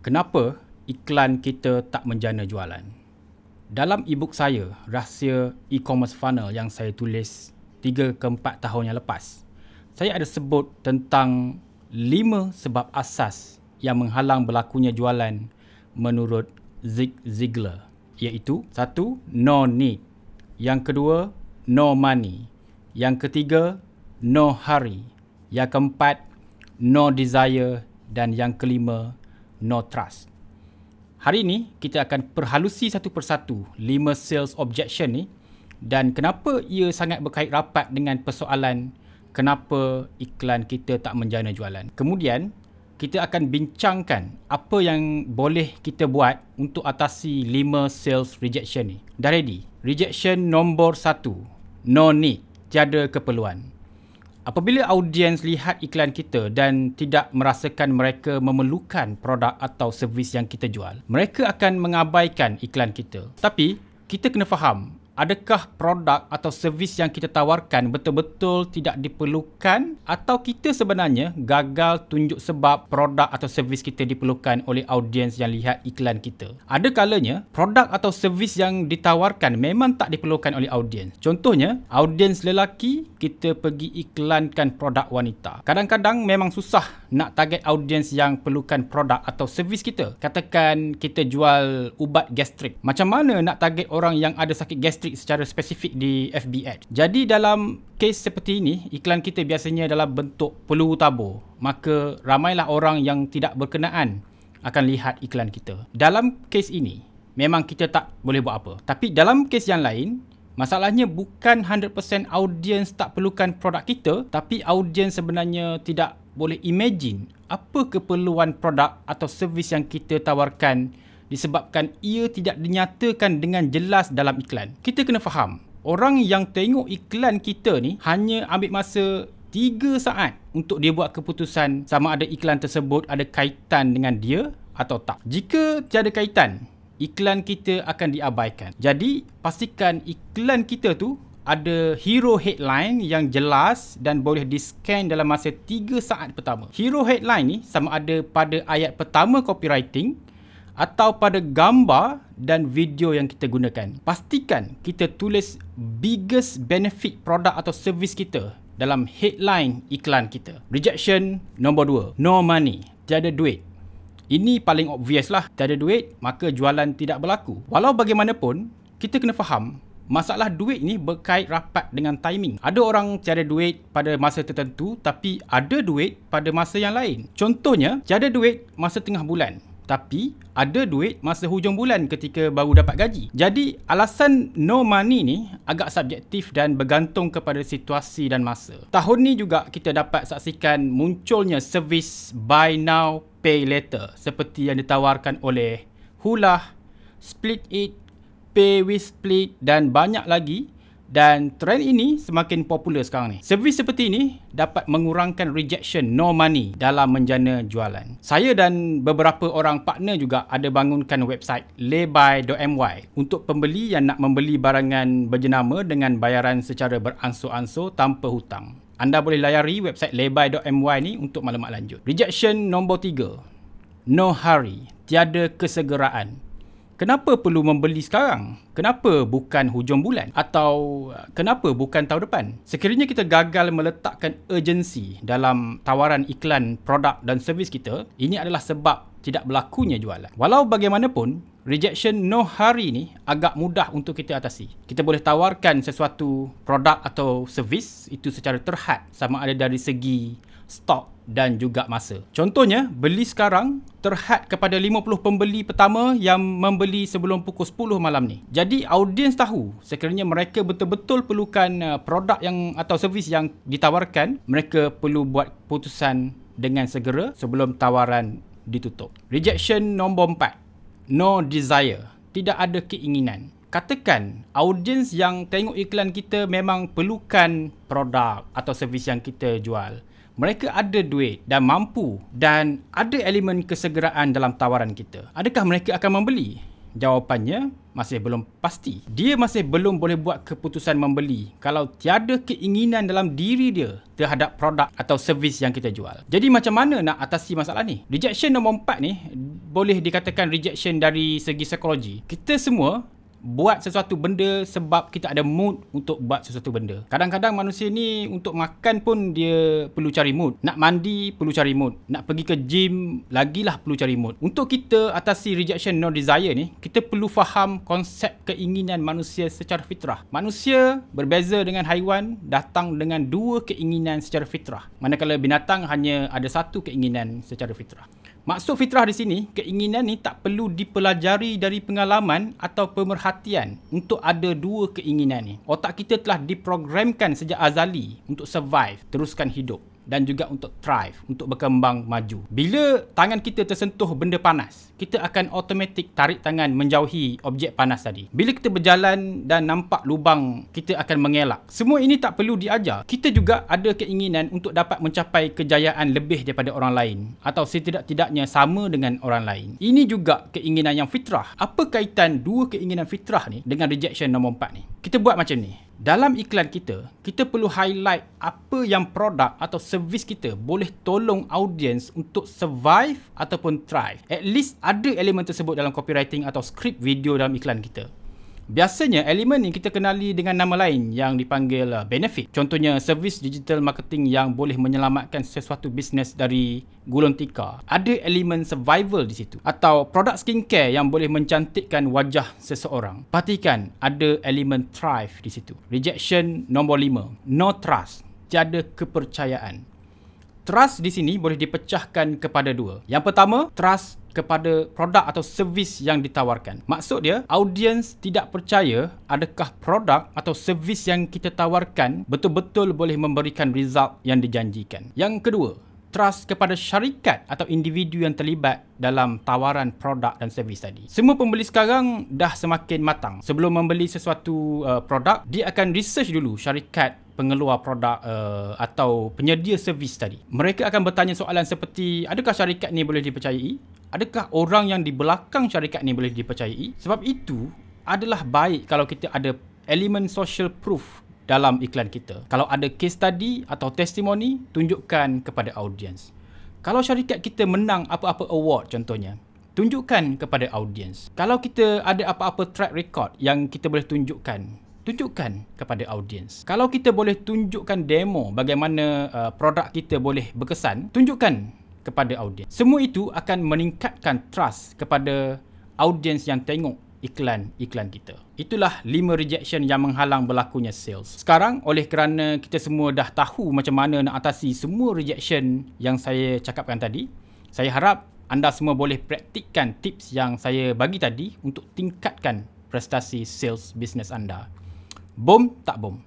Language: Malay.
Kenapa iklan kita tak menjana jualan? Dalam e-book saya, Rahsia E-commerce Funnel yang saya tulis 3 ke 4 tahun yang lepas, saya ada sebut tentang 5 sebab asas yang menghalang berlakunya jualan menurut Zig Ziglar iaitu satu no need yang kedua no money yang ketiga no hurry yang keempat no desire dan yang kelima no trust. Hari ini kita akan perhalusi satu persatu lima sales objection ni dan kenapa ia sangat berkait rapat dengan persoalan kenapa iklan kita tak menjana jualan. Kemudian kita akan bincangkan apa yang boleh kita buat untuk atasi lima sales rejection ni. Dah ready? Rejection nombor satu. No need. Tiada keperluan. Apabila audiens lihat iklan kita dan tidak merasakan mereka memerlukan produk atau servis yang kita jual, mereka akan mengabaikan iklan kita. Tapi, kita kena faham adakah produk atau servis yang kita tawarkan betul-betul tidak diperlukan atau kita sebenarnya gagal tunjuk sebab produk atau servis kita diperlukan oleh audiens yang lihat iklan kita. Ada kalanya produk atau servis yang ditawarkan memang tak diperlukan oleh audiens. Contohnya, audiens lelaki kita pergi iklankan produk wanita. Kadang-kadang memang susah nak target audiens yang perlukan produk atau servis kita. Katakan kita jual ubat gastrik. Macam mana nak target orang yang ada sakit gastrik secara spesifik di FB ad. Jadi dalam kes seperti ini, iklan kita biasanya dalam bentuk peluru tabur. Maka ramailah orang yang tidak berkenaan akan lihat iklan kita. Dalam kes ini, memang kita tak boleh buat apa. Tapi dalam kes yang lain, masalahnya bukan 100% audience tak perlukan produk kita, tapi audience sebenarnya tidak boleh imagine apa keperluan produk atau servis yang kita tawarkan disebabkan ia tidak dinyatakan dengan jelas dalam iklan. Kita kena faham, orang yang tengok iklan kita ni hanya ambil masa 3 saat untuk dia buat keputusan sama ada iklan tersebut ada kaitan dengan dia atau tak. Jika tiada kaitan, iklan kita akan diabaikan. Jadi, pastikan iklan kita tu ada hero headline yang jelas dan boleh di-scan dalam masa 3 saat pertama. Hero headline ni sama ada pada ayat pertama copywriting atau pada gambar dan video yang kita gunakan. Pastikan kita tulis biggest benefit produk atau servis kita dalam headline iklan kita. Rejection nombor 2. No money. Tiada duit. Ini paling obvious lah. Tiada duit, maka jualan tidak berlaku. Walau bagaimanapun, kita kena faham masalah duit ni berkait rapat dengan timing. Ada orang tiada duit pada masa tertentu tapi ada duit pada masa yang lain. Contohnya, tiada duit masa tengah bulan tapi ada duit masa hujung bulan ketika baru dapat gaji. Jadi alasan no money ni agak subjektif dan bergantung kepada situasi dan masa. Tahun ni juga kita dapat saksikan munculnya servis buy now pay later seperti yang ditawarkan oleh Hula, Split It, Pay with Split dan banyak lagi dan trend ini semakin popular sekarang ni. Servis seperti ini dapat mengurangkan rejection no money dalam menjana jualan. Saya dan beberapa orang partner juga ada bangunkan website layby.my untuk pembeli yang nak membeli barangan berjenama dengan bayaran secara beransur-ansur tanpa hutang. Anda boleh layari website layby.my ni untuk maklumat lanjut. Rejection nombor 3. No hurry. Tiada kesegeraan. Kenapa perlu membeli sekarang? Kenapa bukan hujung bulan? Atau uh, kenapa bukan tahun depan? Sekiranya kita gagal meletakkan urgency dalam tawaran iklan produk dan servis kita, ini adalah sebab tidak berlakunya jualan. Walau bagaimanapun, rejection no hari ni agak mudah untuk kita atasi. Kita boleh tawarkan sesuatu produk atau servis itu secara terhad sama ada dari segi stok dan juga masa. Contohnya, beli sekarang terhad kepada 50 pembeli pertama yang membeli sebelum pukul 10 malam ni. Jadi audiens tahu sekiranya mereka betul-betul perlukan uh, produk yang atau servis yang ditawarkan, mereka perlu buat putusan dengan segera sebelum tawaran ditutup. Rejection nombor 4. No desire. Tidak ada keinginan. Katakan audiens yang tengok iklan kita memang perlukan produk atau servis yang kita jual mereka ada duit dan mampu dan ada elemen kesegeraan dalam tawaran kita. Adakah mereka akan membeli? Jawapannya masih belum pasti. Dia masih belum boleh buat keputusan membeli kalau tiada keinginan dalam diri dia terhadap produk atau servis yang kita jual. Jadi macam mana nak atasi masalah ni? Rejection nombor empat ni boleh dikatakan rejection dari segi psikologi. Kita semua buat sesuatu benda sebab kita ada mood untuk buat sesuatu benda. Kadang-kadang manusia ni untuk makan pun dia perlu cari mood. Nak mandi perlu cari mood. Nak pergi ke gym lagilah perlu cari mood. Untuk kita atasi rejection no desire ni, kita perlu faham konsep keinginan manusia secara fitrah. Manusia berbeza dengan haiwan datang dengan dua keinginan secara fitrah. Manakala binatang hanya ada satu keinginan secara fitrah. Maksud fitrah di sini, keinginan ni tak perlu dipelajari dari pengalaman atau pemerhatian untuk ada dua keinginan ni. Otak kita telah diprogramkan sejak azali untuk survive, teruskan hidup dan juga untuk thrive, untuk berkembang maju. Bila tangan kita tersentuh benda panas, kita akan automatik tarik tangan menjauhi objek panas tadi. Bila kita berjalan dan nampak lubang, kita akan mengelak. Semua ini tak perlu diajar. Kita juga ada keinginan untuk dapat mencapai kejayaan lebih daripada orang lain atau setidak-tidaknya sama dengan orang lain. Ini juga keinginan yang fitrah. Apa kaitan dua keinginan fitrah ni dengan rejection nombor empat ni? Kita buat macam ni dalam iklan kita, kita perlu highlight apa yang produk atau servis kita boleh tolong audience untuk survive ataupun thrive. At least ada elemen tersebut dalam copywriting atau script video dalam iklan kita. Biasanya elemen yang kita kenali dengan nama lain yang dipanggil uh, benefit. Contohnya servis digital marketing yang boleh menyelamatkan sesuatu bisnes dari gulung tikar. Ada elemen survival di situ. Atau produk skincare yang boleh mencantikkan wajah seseorang. Perhatikan ada elemen thrive di situ. Rejection nombor lima. No trust. Tiada kepercayaan. Trust di sini boleh dipecahkan kepada dua. Yang pertama, trust kepada produk atau servis yang ditawarkan. Maksud dia, audiens tidak percaya adakah produk atau servis yang kita tawarkan betul-betul boleh memberikan result yang dijanjikan. Yang kedua, trust kepada syarikat atau individu yang terlibat dalam tawaran produk dan servis tadi. Semua pembeli sekarang dah semakin matang. Sebelum membeli sesuatu uh, produk, dia akan research dulu syarikat pengeluar produk uh, atau penyedia servis tadi. Mereka akan bertanya soalan seperti adakah syarikat ni boleh dipercayai? Adakah orang yang di belakang syarikat ni boleh dipercayai? Sebab itu adalah baik kalau kita ada elemen social proof dalam iklan kita. Kalau ada case study atau testimoni, tunjukkan kepada audience. Kalau syarikat kita menang apa-apa award contohnya, tunjukkan kepada audience. Kalau kita ada apa-apa track record yang kita boleh tunjukkan, tunjukkan kepada audience. Kalau kita boleh tunjukkan demo bagaimana uh, produk kita boleh berkesan, tunjukkan kepada audience. Semua itu akan meningkatkan trust kepada audience yang tengok iklan-iklan kita. Itulah lima rejection yang menghalang berlakunya sales. Sekarang oleh kerana kita semua dah tahu macam mana nak atasi semua rejection yang saya cakapkan tadi, saya harap anda semua boleh praktikkan tips yang saya bagi tadi untuk tingkatkan prestasi sales bisnes anda. Bom tak bom.